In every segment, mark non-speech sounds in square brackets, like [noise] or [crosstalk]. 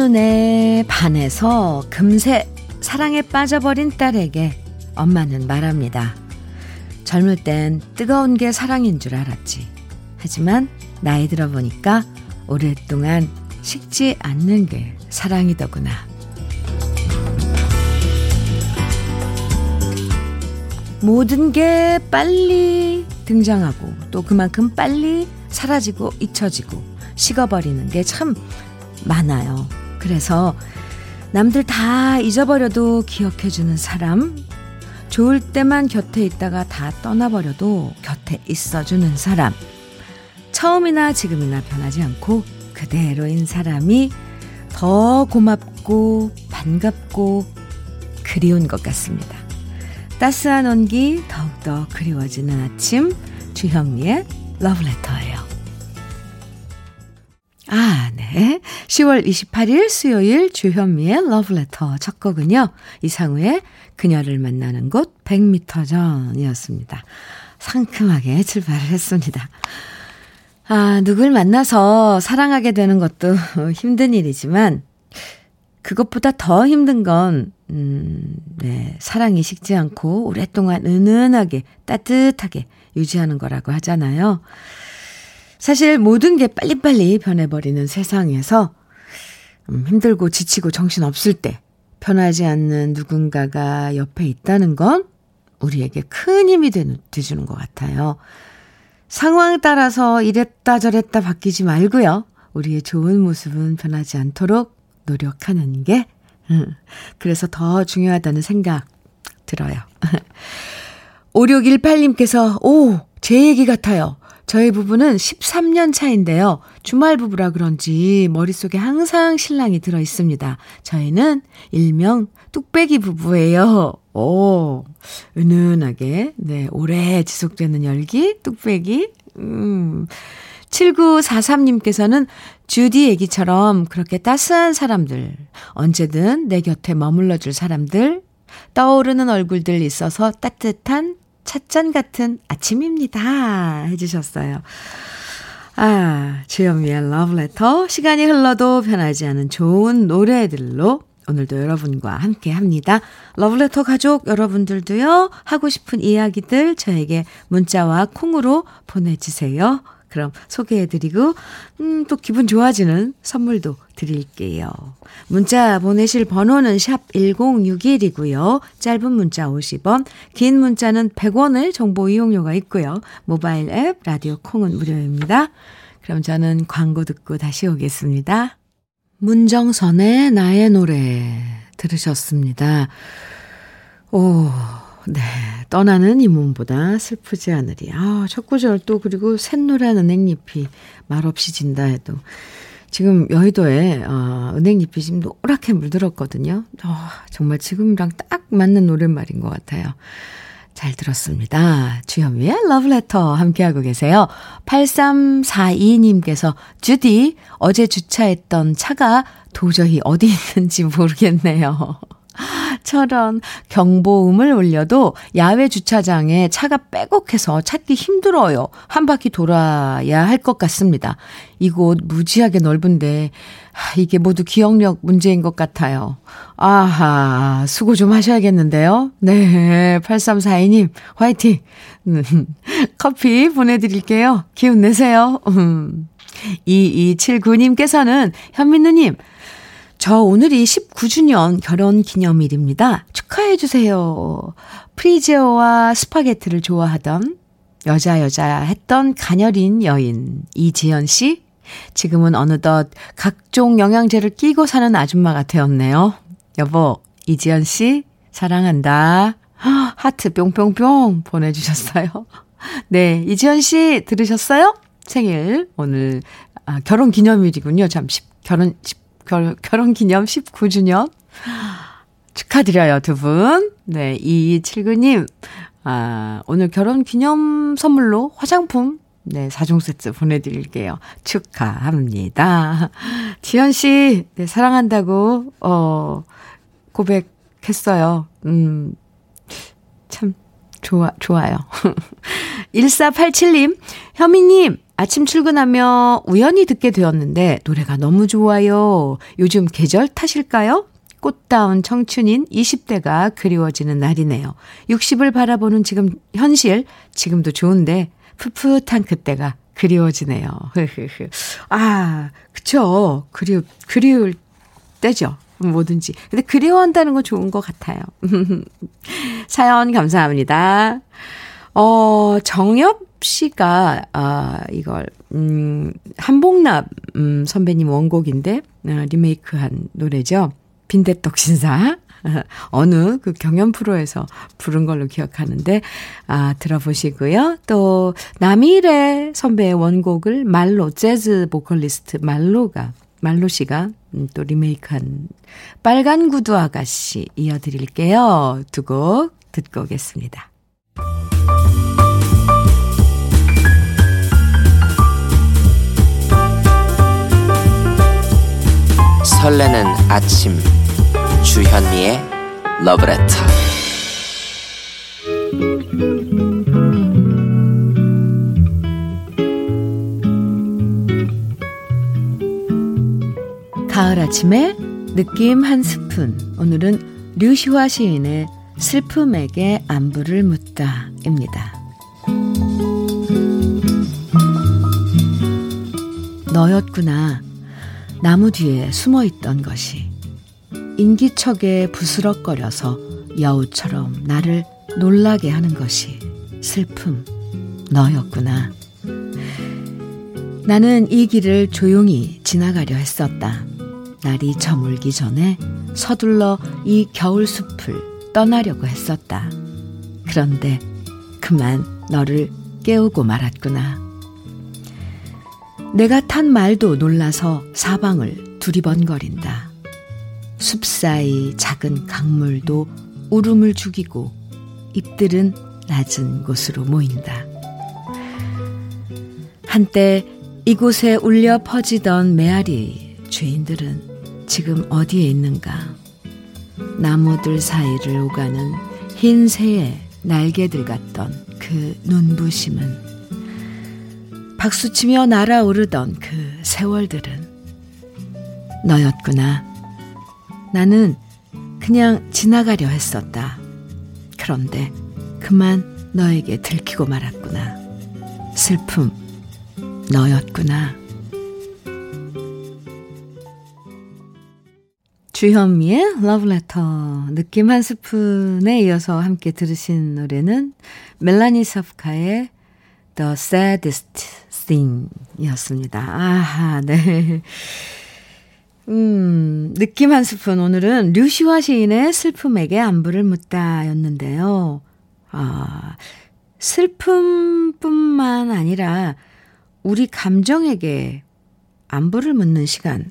첫눈에 반해서 금세 사랑에 빠져버린 딸에게 엄마는 말합니다. 젊을 땐 뜨거운 게 사랑인 줄 알았지. 하지만 나이 들어보니까 오랫동안 식지 않는 게 사랑이더구나. 모든 게 빨리 등장하고 또 그만큼 빨리 사라지고 잊혀지고 식어버리는 게 참 많아요. 그래서 남들 다 잊어버려도 기억해주는 사람, 좋을 때만 곁에 있다가 다 떠나버려도 곁에 있어주는 사람, 처음이나 지금이나 변하지 않고 그대로인 사람이 더 고맙고 반갑고 그리운 것 같습니다. 따스한 온기 더욱더 그리워지는 아침 주현미의 러브레터예요. 아, 네. 10월 28일 수요일 주현미의 러브레터 첫 곡은요. 이상우의 그녀를 만나는 곳 100m 전이었습니다. 상큼하게 출발을 했습니다. 아, 누굴 만나서 사랑하게 되는 것도 [laughs] 힘든 일이지만 그것보다 더 힘든 건, 음, 네, 사랑이 식지 않고 오랫동안 은은하게 따뜻하게 유지하는 거라고 하잖아요. 사실 모든 게 빨리빨리 변해버리는 세상에서 음, 힘들고 지치고 정신 없을 때 변하지 않는 누군가가 옆에 있다는 건 우리에게 큰 힘이 되, 돼주는 것 같아요. 상황 따라서 이랬다 저랬다 바뀌지 말고요. 우리의 좋은 모습은 변하지 않도록 노력하는 게, 음, 그래서 더 중요하다는 생각 들어요. [laughs] 5618님께서, 오, 제 얘기 같아요. 저희 부부는 13년 차인데요. 주말 부부라 그런지 머릿속에 항상 신랑이 들어 있습니다. 저희는 일명 뚝배기 부부예요. 오, 은은하게, 네, 오래 지속되는 열기, 뚝배기. 음. 7943님께서는 주디 얘기처럼 그렇게 따스한 사람들, 언제든 내 곁에 머물러 줄 사람들, 떠오르는 얼굴들 있어서 따뜻한 찻잔 같은 아침입니다. 해주셨어요. 아, 주현미의 러브레터. 시간이 흘러도 변하지 않은 좋은 노래들로 오늘도 여러분과 함께 합니다. 러브레터 가족 여러분들도요, 하고 싶은 이야기들 저에게 문자와 콩으로 보내주세요. 그럼 소개해드리고, 음, 또 기분 좋아지는 선물도 드릴게요. 문자 보내실 번호는 샵 1061이고요. 짧은 문자 50원, 긴 문자는 100원의 정보 이용료가 있고요. 모바일 앱, 라디오 콩은 무료입니다. 그럼 저는 광고 듣고 다시 오겠습니다. 문정선의 나의 노래 들으셨습니다. 오, 네. 떠나는 이 몸보다 슬프지 않으리. 아, 첫 구절 또 그리고 샛노란 은행잎이 말없이 진다 해도. 지금 여의도에 어, 은행잎이 지금 노랗게 물들었거든요. 어, 정말 지금이랑 딱 맞는 노랫말인 것 같아요. 잘 들었습니다. 주현미의 러브레터 함께하고 계세요. 8342님께서 주디 어제 주차했던 차가 도저히 어디 있는지 모르겠네요. 처럼 경보음을 올려도 야외 주차장에 차가 빼곡해서 찾기 힘들어요. 한 바퀴 돌아야 할 것 같습니다. 이곳 무지하게 넓은데 이게 모두 기억력 문제인 것 같아요. 아하, 수고 좀 하셔야겠는데요. 네, 8342님, 화이팅! [laughs] 커피 보내드릴게요. 기운 내세요. 2279님께서는 현민우님, 저 오늘이 19주년 결혼 기념일입니다. 축하해주세요. 프리지어와 스파게티를 좋아하던 여자 여자 했던 가녀린 여인 이지연 씨. 지금은 어느덧 각종 영양제를 끼고 사는 아줌마가 되었네요. 여보, 이지연 씨, 사랑한다. [gasps] 하트 뿅뿅뿅 보내주셨어요. [laughs] 네, 이지연 씨 들으셨어요? 생일, 오늘, 아, 결혼 기념일이군요. 참, 10, 결혼, 10, 결, 결혼 기념 19주년. 축하드려요, 두 분. 네, 2279님, 아, 오늘 결혼 기념 선물로 화장품, 네, 4종 세트 보내드릴게요. 축하합니다. 지연씨, 네, 사랑한다고, 어, 고백했어요. 음, 참, 좋아, 좋아요. [laughs] 1487님, 현미님, 아침 출근하며 우연히 듣게 되었는데 노래가 너무 좋아요. 요즘 계절 탓일까요? 꽃다운 청춘인 20대가 그리워지는 날이네요. 60을 바라보는 지금 현실, 지금도 좋은데 풋풋한 그때가 그리워지네요. 아, 그쵸. 그리, 그리울 때죠. 뭐든지. 근데 그리워한다는 건 좋은 것 같아요. [laughs] 사연 감사합니다. 어, 정엽 씨가, 아, 이걸, 음, 한복납, 음, 선배님 원곡인데, 어, 리메이크 한 노래죠. 빈대떡 신사. [laughs] 어느 그 경연 프로에서 부른 걸로 기억하는데, 아, 들어보시고요. 또, 남일의 선배의 원곡을 말로, 재즈 보컬리스트 말로가, 말로 씨가 음, 또 리메이크한 빨간 구두 아가씨 이어드릴게요. 두 곡 듣고 오겠습니다. 설레는 아침. 주현미의 러브레터 가을 아침에 느낌 한 스푼. 오늘은 류시화 시인의 슬픔에게 안부를 묻다입니다. 너였구나 나무 뒤에 숨어 있던 것이 인기척에 부스럭거려서 여우처럼 나를 놀라게 하는 것이 슬픔, 너였구나. 나는 이 길을 조용히 지나가려 했었다. 날이 저물기 전에 서둘러 이 겨울 숲을 떠나려고 했었다. 그런데 그만 너를 깨우고 말았구나. 내가 탄 말도 놀라서 사방을 두리번거린다. 숲 사이 작은 강물도 울음을 죽이고 잎들은 낮은 곳으로 모인다. 한때 이곳에 울려 퍼지던 메아리 죄인들은 지금 어디에 있는가? 나무들 사이를 오가는 흰 새의 날개들 같던 그 눈부심은 박수치며 날아오르던 그 세월들은 너였구나. 나는 그냥 지나가려 했었다. 그런데 그만 너에게 들키고 말았구나. 슬픔, 너였구나. 주현미의 러브레터 느낌 한 스푼에 이어서 함께 들으신 노래는 멜라니 서프카의 The Saddest Thing 이었습니다. 아하, 네. 음, 느낌 한 스푼. 오늘은 류시화 시인의 슬픔에게 안부를 묻다 였는데요. 아, 슬픔뿐만 아니라 우리 감정에게 안부를 묻는 시간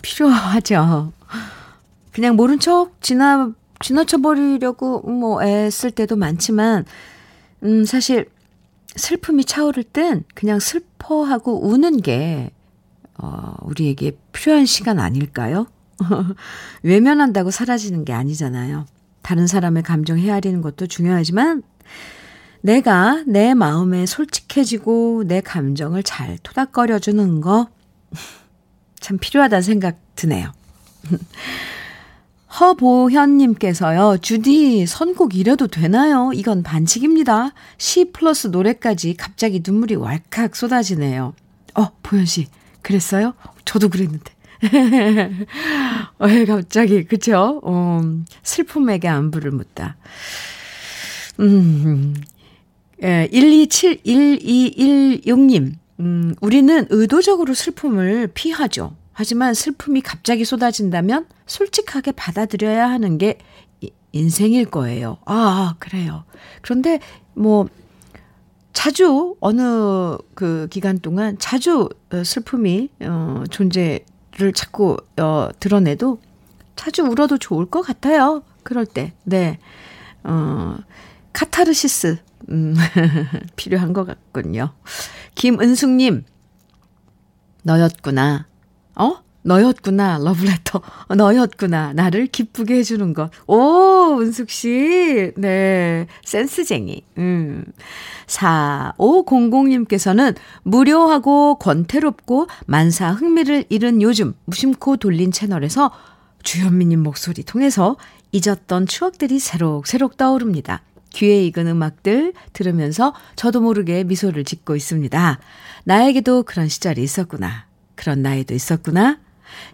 필요하죠. 그냥 모른 척 지나, 지나쳐 버리려고 뭐 애쓸 때도 많지만, 음, 사실 슬픔이 차오를 땐 그냥 슬퍼하고 우는 게 어, 우리에게 필요한 시간 아닐까요? [laughs] 외면한다고 사라지는 게 아니잖아요. 다른 사람의 감정 헤아리는 것도 중요하지만 내가 내 마음에 솔직해지고 내 감정을 잘 토닥거려주는 거 [laughs] 참 필요하다는 생각 드네요. [laughs] 허보현님께서요, 주디, 선곡 이래도 되나요? 이건 반칙입니다. C 플러스 노래까지 갑자기 눈물이 왈칵 쏟아지네요. 어, 보현씨, 그랬어요? 저도 그랬는데. [laughs] 왜 갑자기, 그쵸? 어, 슬픔에게 안부를 묻다. 음, 예, 127, 1216님, 음, 우리는 의도적으로 슬픔을 피하죠. 하지만 슬픔이 갑자기 쏟아진다면 솔직하게 받아들여야 하는 게 인생일 거예요. 아, 그래요. 그런데 뭐, 자주 어느 그 기간 동안 자주 어, 슬픔이 어 존재를 자꾸 어 드러내도 자주 울어도 좋을 것 같아요. 그럴 때. 네. 어 카타르시스 음 [laughs] 필요한 것 같군요. 김은숙 님. 너였구나. 어? 너였구나, 러브레터. 너였구나. 나를 기쁘게 해주는 것. 오, 은숙 씨. 네. 센스쟁이. 음. 4500님께서는 무료하고 권태롭고 만사 흥미를 잃은 요즘 무심코 돌린 채널에서 주현미님 목소리 통해서 잊었던 추억들이 새록새록 떠오릅니다. 귀에 익은 음악들 들으면서 저도 모르게 미소를 짓고 있습니다. 나에게도 그런 시절이 있었구나. 그런 나이도 있었구나.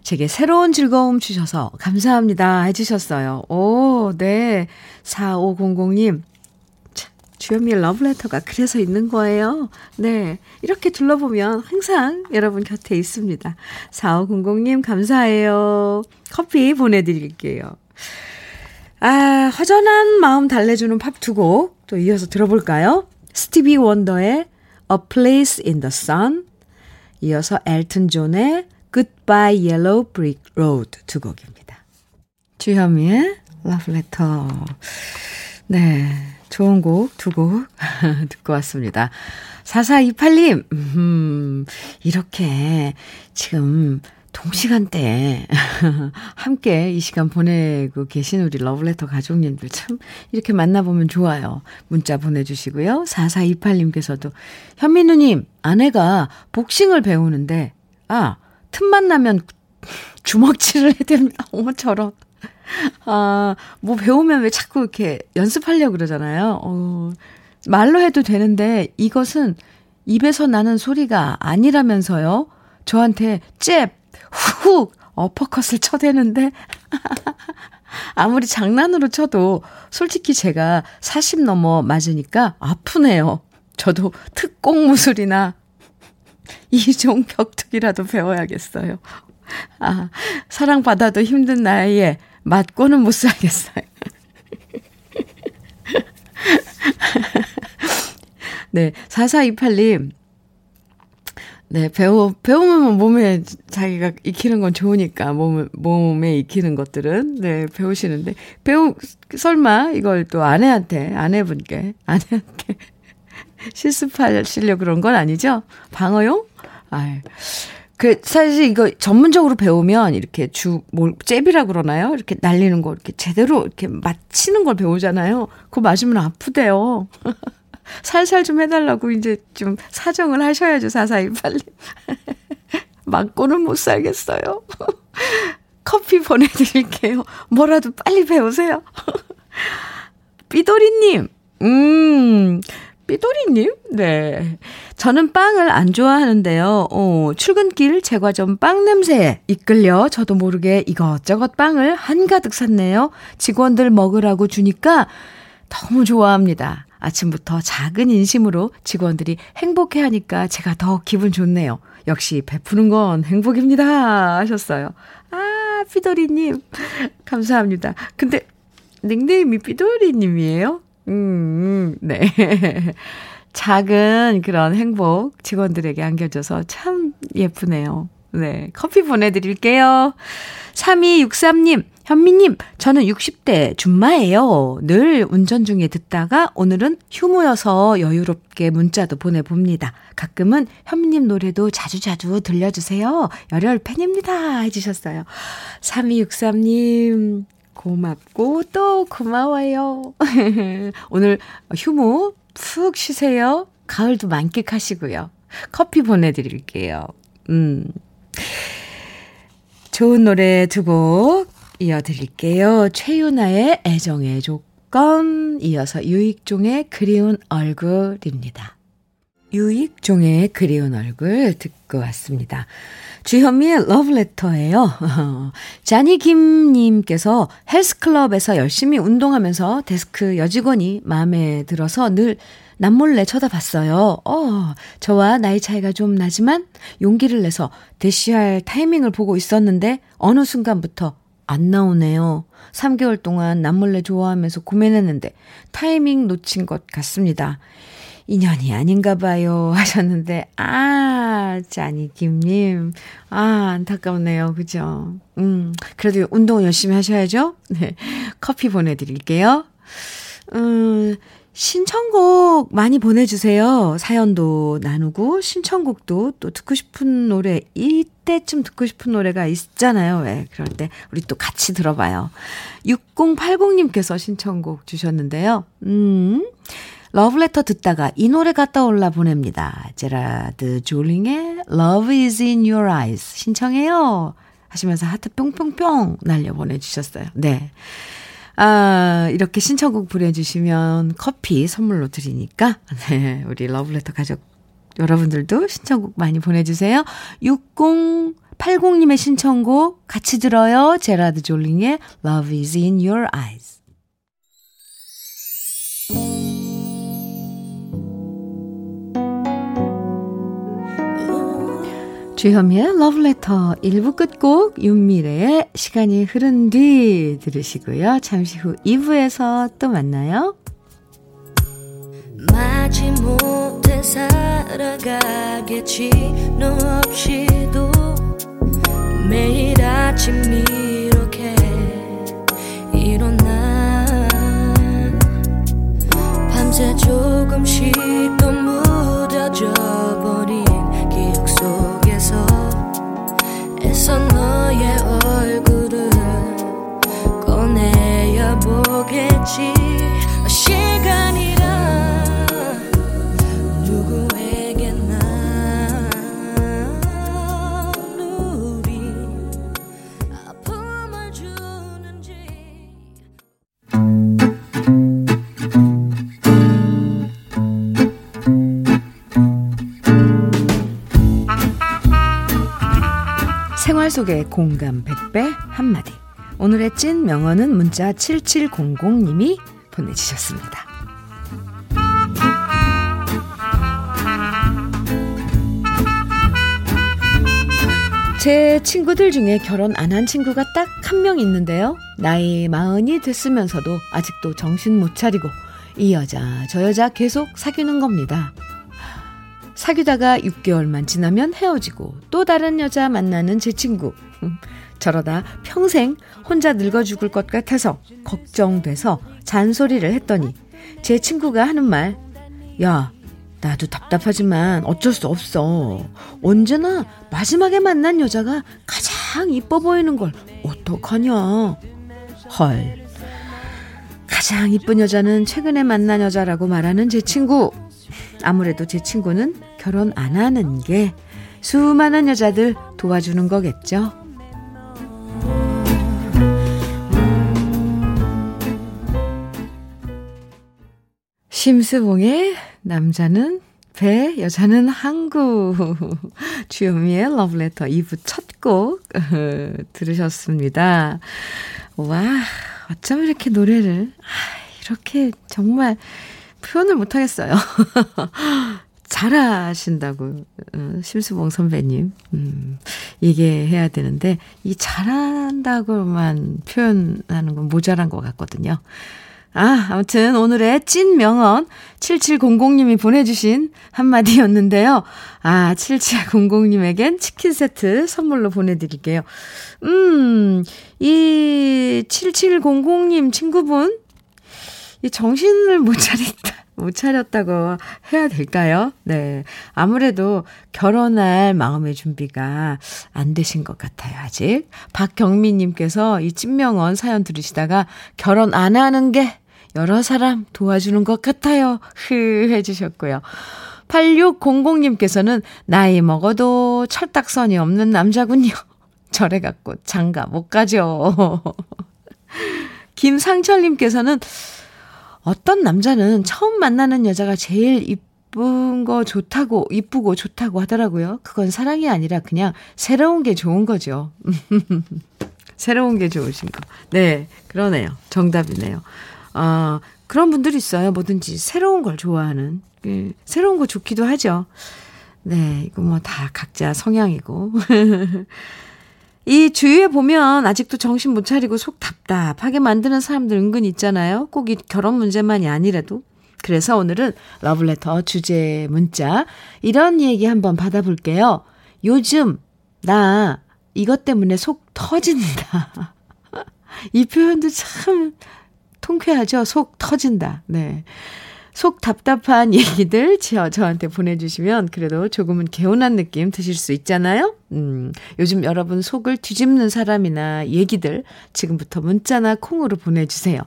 제게 새로운 즐거움 주셔서 감사합니다. 해주셨어요. 오, 네. 4500님. 주현미의 러브레터가 그래서 있는 거예요. 네. 이렇게 둘러보면 항상 여러분 곁에 있습니다. 4500님, 감사해요. 커피 보내드릴게요. 아, 허전한 마음 달래주는 팝 두 곡 또 이어서 들어볼까요? 스티비 원더의 A Place in the Sun, 이어서 엘튼 존의 Goodbye Yellow Brick Road 두 곡입니다. 주현미의 Love Letter. 네. 좋은 곡 두 곡 [laughs] 듣고 왔습니다. 4428님, 음, 이렇게 지금 동시간대에 [laughs] 함께 이 시간 보내고 계신 우리 러브레터 가족님들 참 이렇게 만나보면 좋아요. 문자 보내주시고요. 4428님께서도 현민우님, 아내가 복싱을 배우는데, 아, 틈만 나면 주먹질을 해야 됩니다. [laughs] 어머, 저런. 아, 뭐 배우면 왜 자꾸 이렇게 연습하려고 그러잖아요. 어, 말로 해도 되는데 이것은 입에서 나는 소리가 아니라면서요. 저한테 잽, 훅, 어퍼컷을 쳐대는데 [laughs] 아무리 장난으로 쳐도 솔직히 제가 40 넘어 맞으니까 아프네요. 저도 특공 무술이나 [laughs] 이종 격투기라도 배워야겠어요. 아, 사랑받아도 힘든 나이에 맞고는 못 살겠어요. [laughs] 네, 4428님. 네, 배우, 배우면 몸에 자기가 익히는 건 좋으니까, 몸, 몸에 익히는 것들은, 네, 배우시는데, 배우, 설마 이걸 또 아내한테, 아내분께, 아내한테 [laughs] 실습하시려 그런 건 아니죠? 방어용? 아유. 그, 사실 이거 전문적으로 배우면 이렇게 주, 뭘, 잽이라 그러나요? 이렇게 날리는 거, 이렇게 제대로 이렇게 맞히는 걸 배우잖아요. 그거 맞으면 아프대요. [laughs] 살살 좀 해달라고 이제 좀 사정을 하셔야죠, 4428님. 맞고는 [laughs] 못 살겠어요. [laughs] 커피 보내드릴게요. 뭐라도 빨리 배우세요. [laughs] 삐돌이님, 음, 삐돌이님? 네. 저는 빵을 안 좋아하는데요. 어, 출근길 제과점 빵 냄새에 이끌려 저도 모르게 이것저것 빵을 한가득 샀네요. 직원들 먹으라고 주니까 너무 좋아합니다. 아침부터 작은 인심으로 직원들이 행복해 하니까 제가 더 기분 좋네요. 역시 베푸는 건 행복입니다. 하셨어요. 아, 삐돌이님. 감사합니다. 근데 닉네임이 삐돌이님이에요? 음, 음, 네. [laughs] 작은 그런 행복 직원들에게 안겨줘서 참 예쁘네요. 네. 커피 보내드릴게요. 3263님, 현미님, 저는 60대 줌마예요. 늘 운전 중에 듣다가 오늘은 휴무여서 여유롭게 문자도 보내봅니다. 가끔은 현미님 노래도 자주자주 들려주세요. 열혈 팬입니다. 해주셨어요. 3263님, 고맙고 또 고마워요. [laughs] 오늘 휴무 푹 쉬세요. 가을도 만끽하시고요. 커피 보내드릴게요. 음. 좋은 노래 두곡 이어드릴게요. 최유나의 애정의 조건, 이어서 유익종의 그리운 얼굴입니다. 유익종의 그리운 얼굴 듣고 왔습니다. 주현미의 러브레터예요. [laughs] 자니 김님께서 헬스클럽에서 열심히 운동하면서 데스크 여직원이 마음에 들어서 늘 남몰래 쳐다봤어요. 어, 저와 나이 차이가 좀 나지만 용기를 내서 대시할 타이밍을 보고 있었는데 어느 순간부터 안 나오네요. 3개월 동안 남몰래 좋아하면서 고민했는데 타이밍 놓친 것 같습니다. 인연이 아닌가 봐요. [laughs] 하셨는데, 아, 짜니, 김님. 아, 안타깝네요. 그죠? 음, 그래도 운동 열심히 하셔야죠? 네. [laughs] 커피 보내드릴게요. 음, 신청곡 많이 보내주세요. 사연도 나누고, 신청곡도 또 듣고 싶은 노래, 이때쯤 듣고 싶은 노래가 있잖아요. 왜? 그럴 때 우리 또 같이 들어봐요. 6080님께서 신청곡 주셨는데요. 음, 러브레터 듣다가 이 노래가 떠올라 보냅니다. 제라드 졸링의 Love is in your eyes. 신청해요. 하시면서 하트 뿅뿅뿅 날려 보내주셨어요. 네. 아, 이렇게 신청곡 보내주시면 커피 선물로 드리니까, [laughs] 네, 우리 러브레터 가족 여러분들도 신청곡 많이 보내주세요. 6080님의 신청곡 같이 들어요. 제라드 졸링의 Love is in your eyes. 주현미의 러브레터 1부 끝곡 윤미래의 시간이 흐른 뒤 들으시고요. 잠시 후 2부에서 또 만나요. 마지 못해 살아가겠지 너 없이도 매일 아침 이렇게 일어나 밤새 조금씩 또 무뎌져 보겠지 시간이란 누구에게나 우리 아픔을 주는지 생활 속의 공감 100배 한마디. 오늘의 찐 명언은 문자 7700님이 보내주셨습니다. 제 친구들 중에 결혼 안 한 친구가 딱 한 명 있는데요. 나이 마흔이 됐으면서도 아직도 정신 못 차리고 이 여자, 저 여자 계속 사귀는 겁니다. 사귀다가 6개월만 지나면 헤어지고 또 다른 여자 만나는 제 친구. 저러다 평생 혼자 늙어 죽을 것 같아서 걱정돼서 잔소리를 했더니 제 친구가 하는 말, 야, 나도 답답하지만 어쩔 수 없어. 언제나 마지막에 만난 여자가 가장 이뻐 보이는 걸 어떡하냐. 헐. 가장 이쁜 여자는 최근에 만난 여자라고 말하는 제 친구. 아무래도 제 친구는 결혼 안 하는 게 수많은 여자들 도와주는 거겠죠. 심스봉의 남자는 배, 여자는 항구. 주현미의 러브레터 2부 첫 곡 [laughs] 들으셨습니다. 와, 어쩜 이렇게 노래를, 아, 이렇게 정말 표현을 못하겠어요. [laughs] 잘하신다고, 어, 심수봉 선배님. 음, 얘기해야 되는데, 이 잘한다고만 표현하는 건 모자란 것 같거든요. 아, 아무튼 오늘의 찐 명언 7700님이 보내주신 한마디였는데요. 아, 7700님에겐 치킨 세트 선물로 보내드릴게요. 음, 이 7700님 친구분, 이 정신을 못 차렸다. 못 차렸다고 해야 될까요? 네. 아무래도 결혼할 마음의 준비가 안 되신 것 같아요, 아직. 박경민님께서 이 찐명언 사연 들으시다가 결혼 안 하는 게 여러 사람 도와주는 것 같아요. 흐 해주셨고요. 8600님께서는 나이 먹어도 철딱선이 없는 남자군요. [laughs] 저래 갖고 장가 못 가죠. [laughs] 김상철님께서는 어떤 남자는 처음 만나는 여자가 제일 이쁜 거 좋다고, 이쁘고 좋다고 하더라고요. 그건 사랑이 아니라 그냥 새로운 게 좋은 거죠. [laughs] 새로운 게 좋으신 거. 네, 그러네요. 정답이네요. 아, 그런 분들이 있어요. 뭐든지 새로운 걸 좋아하는. 그, 새로운 거 좋기도 하죠. 네, 이거 뭐 다 각자 성향이고. [laughs] 이 주위에 보면 아직도 정신 못 차리고 속 답답하게 만드는 사람들 은근 있잖아요. 꼭 이 결혼 문제만이 아니라도. 그래서 오늘은 러블레터 주제 문자 이런 얘기 한번 받아볼게요. 요즘 나 이것 때문에 속 터진다. [laughs] 이 표현도 참 통쾌하죠? 속 터진다. 네. 속 답답한 [laughs] 얘기들 저, 저한테 보내주시면 그래도 조금은 개운한 느낌 드실 수 있잖아요? 음, 요즘 여러분 속을 뒤집는 사람이나 얘기들 지금부터 문자나 콩으로 보내주세요.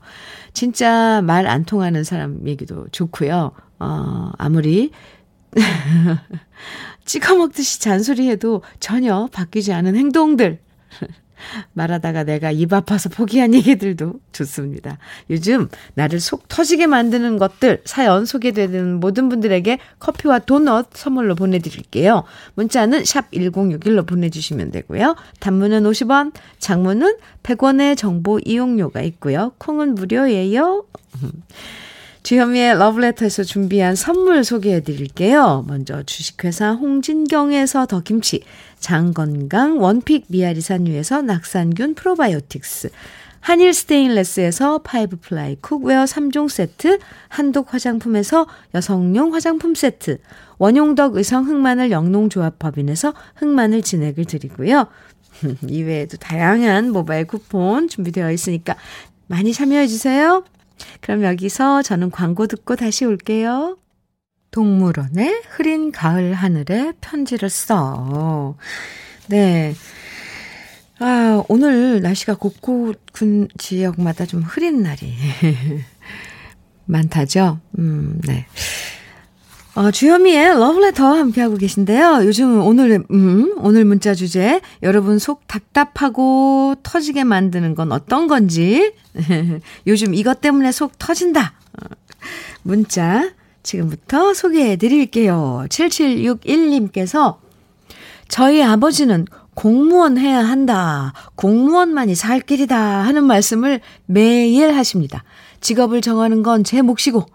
진짜 말 안 통하는 사람 얘기도 좋고요. 어, 아무리 [laughs] 찍어 먹듯이 잔소리해도 전혀 바뀌지 않은 행동들 말하다가 내가 입 아파서 포기한 얘기들도 좋습니다. 요즘 나를 속 터지게 만드는 것들 사연 소개되는 모든 분들에게 커피와 도넛 선물로 보내드릴게요. 문자는 샵 1061로 보내주시면 되고요. 단문은 50원, 장문은 100원의 정보 이용료가 있고요. 콩은 무료예요. 주현미의 러브레터에서 준비한 선물 소개해 드릴게요. 먼저 주식회사 홍진경에서 더김치, 장건강 one pick 미아리산유에서 낙산균 프로바이오틱스, 한일 스테인레스에서 five ply cookware 3종 세트, 한독 화장품에서 여성용 화장품 세트, 원용덕 의성 흑마늘 영농조합법인에서 흑마늘 진액을 드리고요. [laughs] 이외에도 다양한 모바일 쿠폰 준비되어 있으니까 많이 참여해 주세요. 그럼 여기서 저는 광고 듣고 다시 올게요. 동물원의 흐린 가을 하늘에 편지를 써. 네. 아, 오늘 날씨가 곳곳 군 지역마다 좀 흐린 날이 [laughs] 많다죠? 음, 네. 어, 주현미의 러브레터 함께하고 계신데요. 요즘 오늘, 음, 오늘 문자 주제, 여러분 속 답답하고 터지게 만드는 건 어떤 건지, [laughs] 요즘 이것 때문에 속 터진다. 문자 지금부터 소개해 드릴게요. 7761님께서 저희 아버지는 공무원 해야 한다. 공무원만이 살 길이다. 하는 말씀을 매일 하십니다. 직업을 정하는 건 제 몫이고,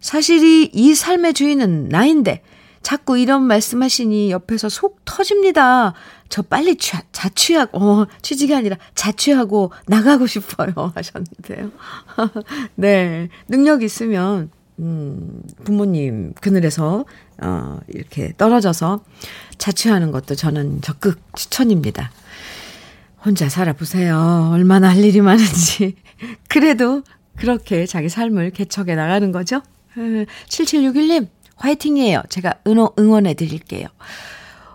사실이 이 삶의 주인은 나인데 자꾸 이런 말씀하시니 옆에서 속 터집니다. 저 빨리 취, 자취하고, 어, 취직이 아니라 자취하고 나가고 싶어요. [laughs] 하셨는데요. [laughs] 네. 능력 있으면, 음, 부모님 그늘에서, 어, 이렇게 떨어져서 자취하는 것도 저는 적극 추천입니다. 혼자 살아보세요. 얼마나 할 일이 많은지. [laughs] 그래도 그렇게 자기 삶을 개척해 나가는 거죠. 7761님, 화이팅이에요. 제가 응원, 응원해 드릴게요.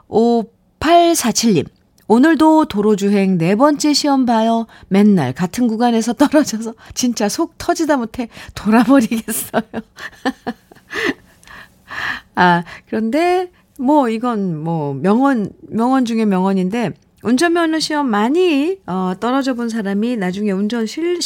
5847님, 오늘도 도로주행 네 번째 시험 봐요. 맨날 같은 구간에서 [laughs] 떨어져서 진짜 속 터지다 못해 돌아버리겠어요. [laughs] 아, 그런데 뭐 이건 뭐 명언, 명언 중에 명언인데 운전면허 시험 많이 어, 떨어져 본 사람이 나중에 운전 실,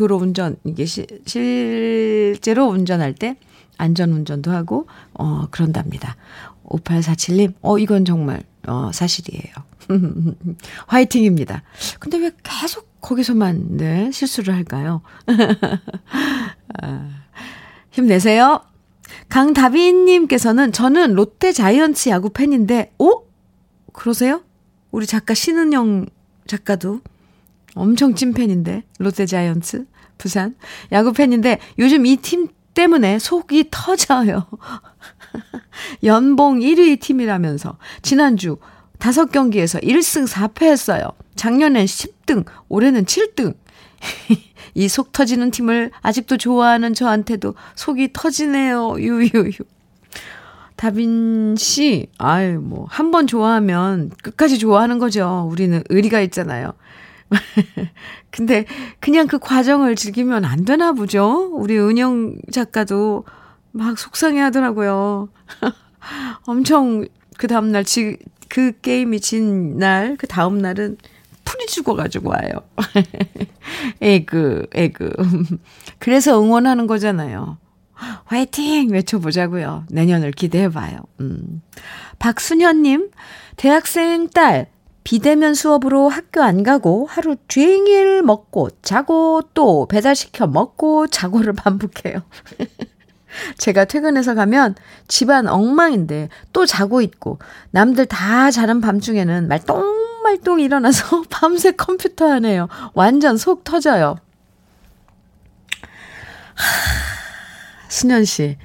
도로 운전, 이게 시, 실제로 운전할 때 안전 운전도 하고, 어, 그런답니다. 5847님, 어, 이건 정말, 어, 사실이에요. [laughs] 화이팅입니다. 근데 왜 계속 거기서만, 네, 실수를 할까요? [laughs] 아, 힘내세요. 강다빈님께서는 저는 롯데 자이언츠 야구 팬인데, 오? 그러세요? 우리 작가 신은영 작가도 엄청 찐팬인데, 롯데 자이언츠, 부산. 야구 팬인데, 요즘 이 팀 때문에 속이 [laughs] 터져요. 연봉 1위 팀이라면서, 지난주 5경기에서 1승 4패 했어요. 작년엔 10등, 올해는 7등. [laughs] 이 속 터지는 팀을 아직도 좋아하는 저한테도 속이 터지네요. 유유유. 다빈 씨, 아유, 뭐, 한 번 좋아하면 끝까지 좋아하는 거죠. 우리는 의리가 있잖아요. [laughs] 근데 그냥 그 과정을 즐기면 안 되나 보죠? 우리 은영 작가도 막 속상해 하더라고요. [laughs] 엄청 그 다음날, 지, 그 게임이 진 날, 그 다음날은 풀이 죽어가지고 와요. [laughs] 에그, 에그. [laughs] 그래서 응원하는 거잖아요. 화이팅! 외쳐보자고요. 내년을 기대해봐요. 음. 박순현님, 대학생 딸, 비대면 수업으로 학교 안 가고 하루 종일 먹고 자고 또 배달시켜 먹고 자고를 [laughs] 반복해요. [laughs] 제가 퇴근해서 가면 집안 엉망인데 또 자고 있고 남들 다 자는 밤중에는 말똥말똥 일어나서 [laughs] 밤새 컴퓨터 하네요. 완전 속 터져요. 하, 순현 씨.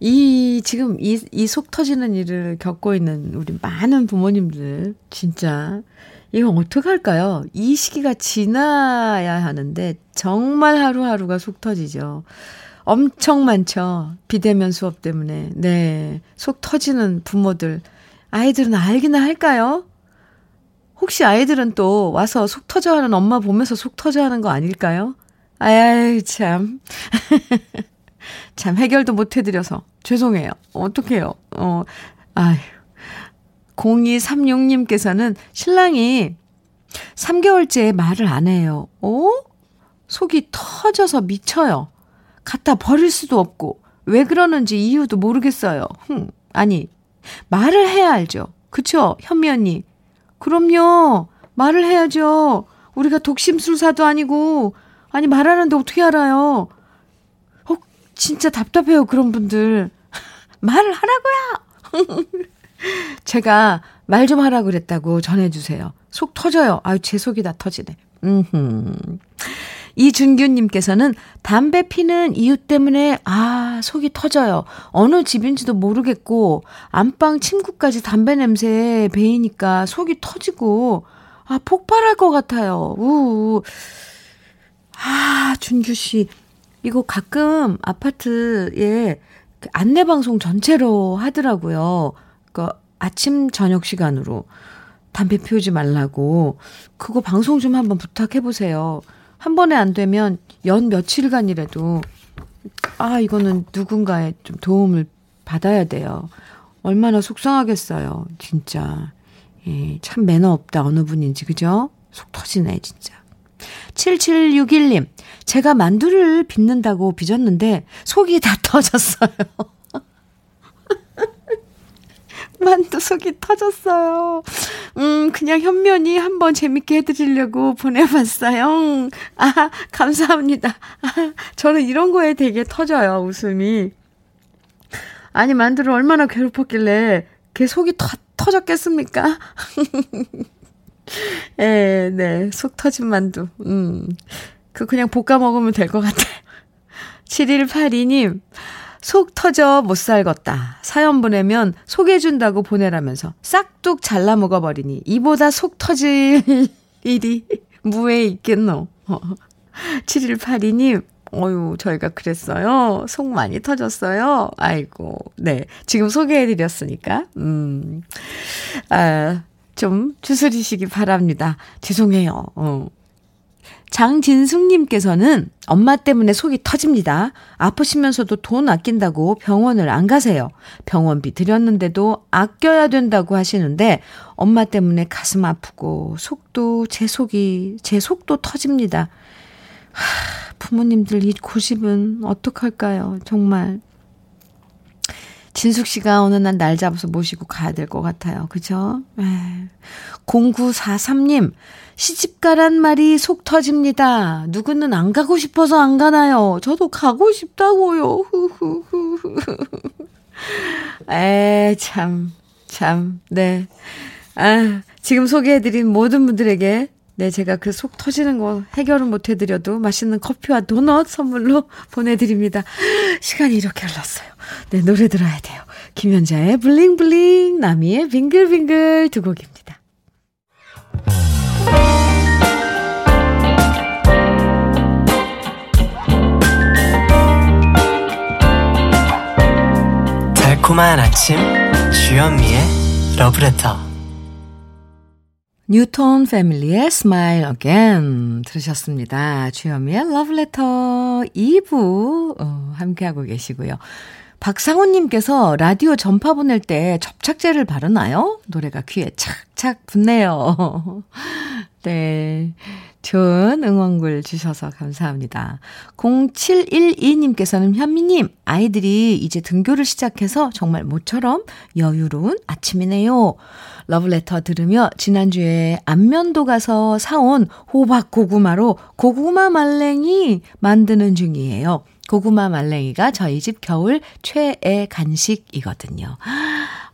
이, 지금 이, 이 속 터지는 일을 겪고 있는 우리 많은 부모님들, 진짜, 이건 어떡할까요? 이 시기가 지나야 하는데, 정말 하루하루가 속 터지죠. 엄청 많죠. 비대면 수업 때문에. 네. 속 터지는 부모들. 아이들은 알기나 할까요? 혹시 아이들은 또 와서 속 터져 하는 엄마 보면서 속 터져 하는 거 아닐까요? 아이, 참. [laughs] 참, 해결도 못 해드려서. 죄송해요. 어떡해요. 어, 아휴. 0236님께서는 신랑이 3개월째 말을 안 해요. 어? 속이 터져서 미쳐요. 갖다 버릴 수도 없고, 왜 그러는지 이유도 모르겠어요. 흠, 아니, 말을 해야 알죠. 그쵸? 현미 언니. 그럼요. 말을 해야죠. 우리가 독심술사도 아니고, 아니, 말하는데 어떻게 알아요? 어, 진짜 답답해요, 그런 분들. [laughs] 말을 하라고요! [laughs] 제가 말 좀 하라고 그랬다고 전해주세요. 속 터져요. 아유, 제 속이 다 터지네. 음흠. 이준규님께서는 담배 피는 이유 때문에, 아, 속이 터져요. 어느 집인지도 모르겠고, 안방 침구까지 담배 냄새에 배이니까 속이 터지고, 아, 폭발할 것 같아요. 우. 아, 준규 씨. 이거 가끔 아파트에 안내 방송 전체로 하더라고요. 그 아침, 저녁 시간으로. 담배 피우지 말라고. 그거 방송 좀 한번 부탁해 보세요. 한 번에 안 되면 연 며칠간이라도, 아, 이거는 누군가의 좀 도움을 받아야 돼요. 얼마나 속상하겠어요, 진짜. 예, 참 매너 없다, 어느 분인지, 그죠? 속 터지네, 진짜. 7761님, 제가 만두를 빚는다고 빚었는데 속이 다 [laughs] 터졌어요. [laughs] 만두 속이 터졌어요. 음, 그냥 현면이 한번 재밌게 해드리려고 보내봤어요. [laughs] 아, 감사합니다. 아, 저는 이런 거에 되게 터져요, 웃음이. 아니, 만두를 얼마나 괴롭혔길래 걔 속이 터, 터졌겠습니까? [laughs] 예, 네, 속 터진 만두. 음, 그 그냥 볶아 먹으면 될 것 같아요. 7182님, [laughs] 속 터져 못 살겠다. 사연 보내면 소개해준다고 보내라면서 싹둑 잘라 먹어버리니 이보다 속 터질 [laughs] 일이 무에 있겠노. 7182님, 어유 저희가 그랬어요. 속 많이 터졌어요. 아이고, 네. 지금 소개해드렸으니까, 음, 아, 좀 추스리시기 바랍니다. 죄송해요. 어. 장진숙님께서는 엄마 때문에 속이 터집니다. 아프시면서도 돈 아낀다고 병원을 안 가세요. 병원비 드렸는데도 아껴야 된다고 하시는데 엄마 때문에 가슴 아프고 속도 제 속이 제 속도 터집니다. 하, 부모님들 이 고집은 어떡할까요? 정말 진숙 씨가 어느 날 날 잡아서 모시고 가야 될 것 같아요. 그죠? 0943님, 시집 가란 말이 속 터집니다. 누구는 안 가고 싶어서 안 가나요? 저도 가고 싶다고요. [laughs] 에, 참, 참, 네. 아, 지금 소개해드린 모든 분들에게 네, 제가 그 속 터지는 거 해결은 못 해드려도 맛있는 커피와 도넛 선물로 [laughs] 보내드립니다. 시간이 이렇게 흘렀어요. 네, 노래 들어야 돼요. 김현자의 블링블링, 나미의 빙글빙글 두 곡입니다. 달콤한 아침, 주현미의 러브레터. 뉴톤 패밀리의 Smile Again 들으셨습니다. 주현미의 러브레터 2부 어, 함께하고 계시고요. 박상훈님께서 라디오 전파 보낼 때 접착제를 바르나요? 노래가 귀에 착착 붙네요. [laughs] 네. 좋은 응원글 주셔서 감사합니다. 0712님께서는 현미님, 아이들이 이제 등교를 시작해서 정말 모처럼 여유로운 아침이네요. 러브레터 들으며 지난주에 안면도 가서 사온 호박 고구마로 고구마 말랭이 만드는 중이에요. 고구마 말랭이가 저희 집 겨울 최애 간식이거든요.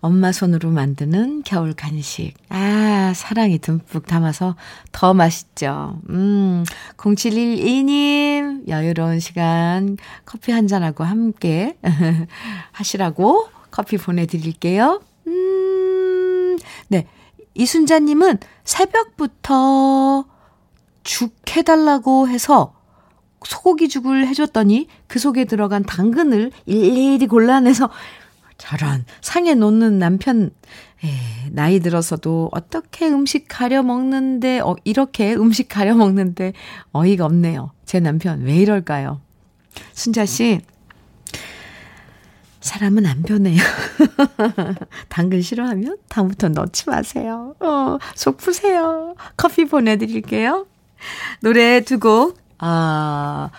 엄마 손으로 만드는 겨울 간식. 아, 사랑이 듬뿍 담아서 더 맛있죠. 음, 0712님, 여유로운 시간 커피 한잔하고 함께 [laughs] 하시라고 커피 보내드릴게요. 음, 네. 이순자님은 새벽부터 죽 해달라고 해서 소고기 죽을 해줬더니 그 속에 들어간 당근을 일일이 골라내서 저런 상에 놓는 남편 에, 나이 들어서도 어떻게 음식 가려 먹는데 어, 이렇게 음식 가려 먹는데 어이가 없네요. 제 남편 왜 이럴까요? 순자 씨 사람은 안 변해요. [laughs] 당근 싫어하면 다음부터 넣지 마세요. 어, 속 푸세요. 커피 보내드릴게요. 노래 두 곡, 아,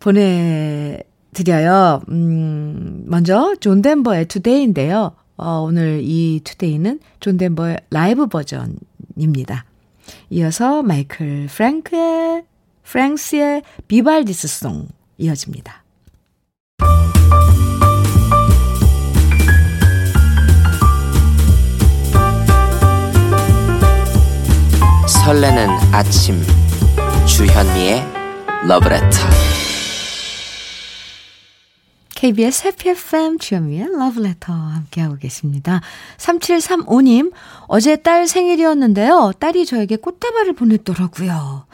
보내드려요. 음, 먼저, 존 덴버의 Today인데요. 어, 오늘 이 Today는 존 덴버의 라이브 버전입니다. 이어서 마이클 프랭크의, 프랭스의 비발디스 송 이어집니다. 설레는 아침 주현미의 러브레터 KBS 해피 FM 주현미의 러브레터 함께하고 계십니다. 3735님, 어제 딸 생일이었는데요. 딸이 저에게 꽃다발을 보냈더라고요.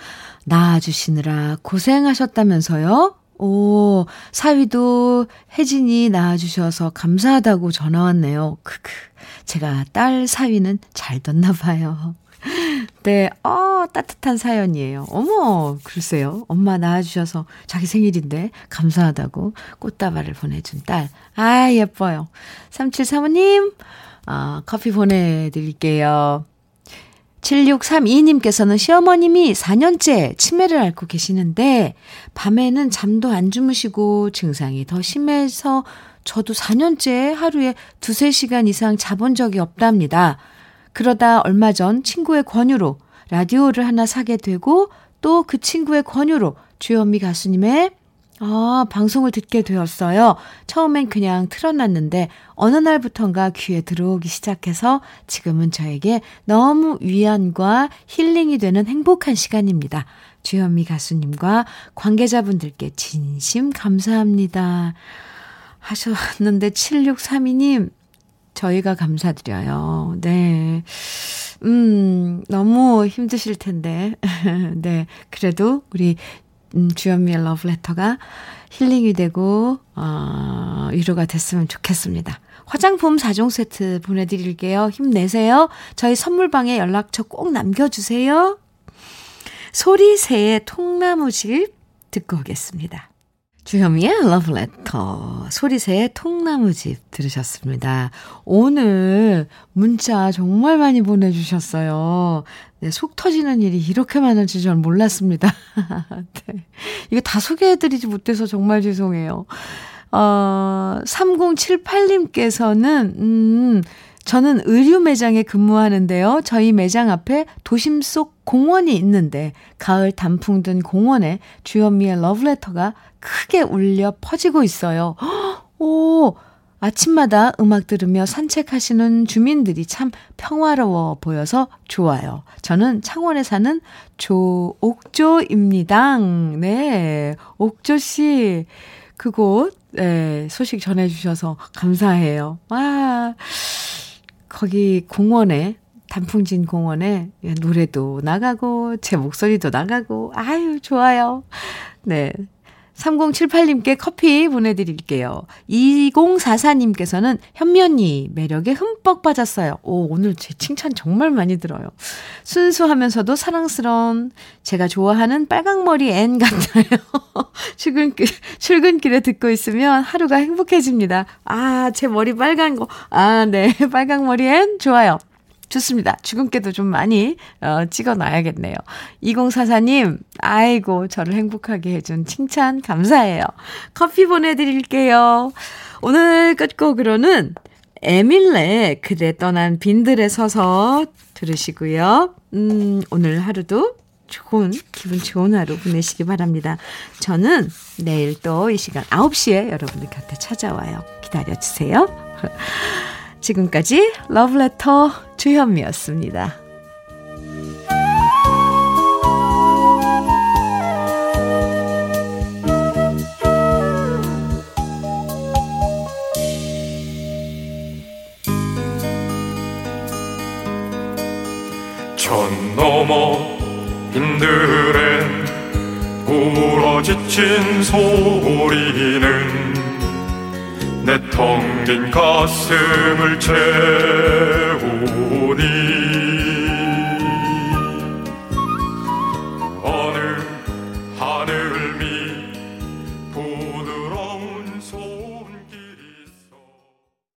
낳아주시느라 고생하셨다면서요? 오, 사위도 혜진이 낳아주셔서 감사하다고 전화 왔네요. 크크. 제가 딸 사위는 잘 뒀나 봐요. [laughs] 네, 어, 따뜻한 사연이에요. 어머, 글쎄요. 엄마 낳아주셔서 자기 생일인데 감사하다고 꽃다발을 보내준 딸. 아, 예뻐요. 3735님, 아, 커피 보내드릴게요. 7632님께서는 시어머님이 4년째 치매를 앓고 계시는데, 밤에는 잠도 안 주무시고 증상이 더 심해서 저도 4년째 하루에 두세 시간 이상 자본 적이 없답니다. 그러다 얼마 전 친구의 권유로 라디오를 하나 사게 되고 또 그 친구의 권유로 주현미 가수님의 아, 방송을 듣게 되었어요. 처음엔 그냥 틀어놨는데 어느 날부턴가 귀에 들어오기 시작해서 지금은 저에게 너무 위안과 힐링이 되는 행복한 시간입니다. 주현미 가수님과 관계자분들께 진심 감사합니다. 하셨는데 7632님 저희가 감사드려요. 네. 음, 너무 힘드실 텐데. [laughs] 네. 그래도 우리 음, 주현미의 러브레터가 힐링이 되고, 어, 위로가 됐으면 좋겠습니다. 화장품 4종 세트 보내드릴게요. 힘내세요. 저희 선물방에 연락처 꼭 남겨주세요. 소리새의 통나무집 듣고 오겠습니다. 주현미의 러브레터 소리새의 통나무집 들으셨습니다. 오늘 문자 정말 많이 보내주셨어요. 네, 속 터지는 일이 이렇게 많은지 전 몰랐습니다. [laughs] 네. 이거 다 소개해드리지 못해서 정말 죄송해요. 어, 3078님께서는, 음, 저는 의류 매장에 근무하는데요. 저희 매장 앞에 도심 속 공원이 있는데 가을 단풍 든 공원에 주현미의 러브레터가 크게 울려 퍼지고 있어요. 오, 아침마다 음악 들으며 산책하시는 주민들이 참 평화로워 보여서 좋아요. 저는 창원에 사는 조옥조입니다. 네, 옥조 씨. 그곳, 네, 소식 전해주셔서 감사해요. 와, 거기 공원에 단풍진 공원에 노래도 나가고 제 목소리도 나가고 아유 좋아요. 네. 3078님께 커피 보내드릴게요. 2044님께서는 현미 언니 매력에 흠뻑 빠졌어요. 오, 오늘 제 칭찬 정말 많이 들어요. 순수하면서도 사랑스러운 제가 좋아하는 빨강머리 앤 같아요. [laughs] 출근길, 출근길에 듣고 있으면 하루가 행복해집니다. 아, 제 머리 빨간 거. 아, 네. [laughs] 빨강머리 앤 좋아요. 좋습니다. 주근깨도 좀 많이 어, 찍어 놔야겠네요. 2044님, 아이고, 저를 행복하게 해준 칭찬 감사해요. 커피 보내드릴게요. 오늘 끝곡으로는 에밀레 그대 떠난 빈들에 서서 들으시고요. 음, 오늘 하루도 좋은, 기분 좋은 하루 보내시기 바랍니다. 저는 내일 또 이 시간 9시에 여러분들 곁에 찾아와요. 기다려주세요. 지금까지 러브레터 주현미였습니다. 천 넘어 빈들엔 울어 지친 소리는 내 텅 빈 가슴을 채우니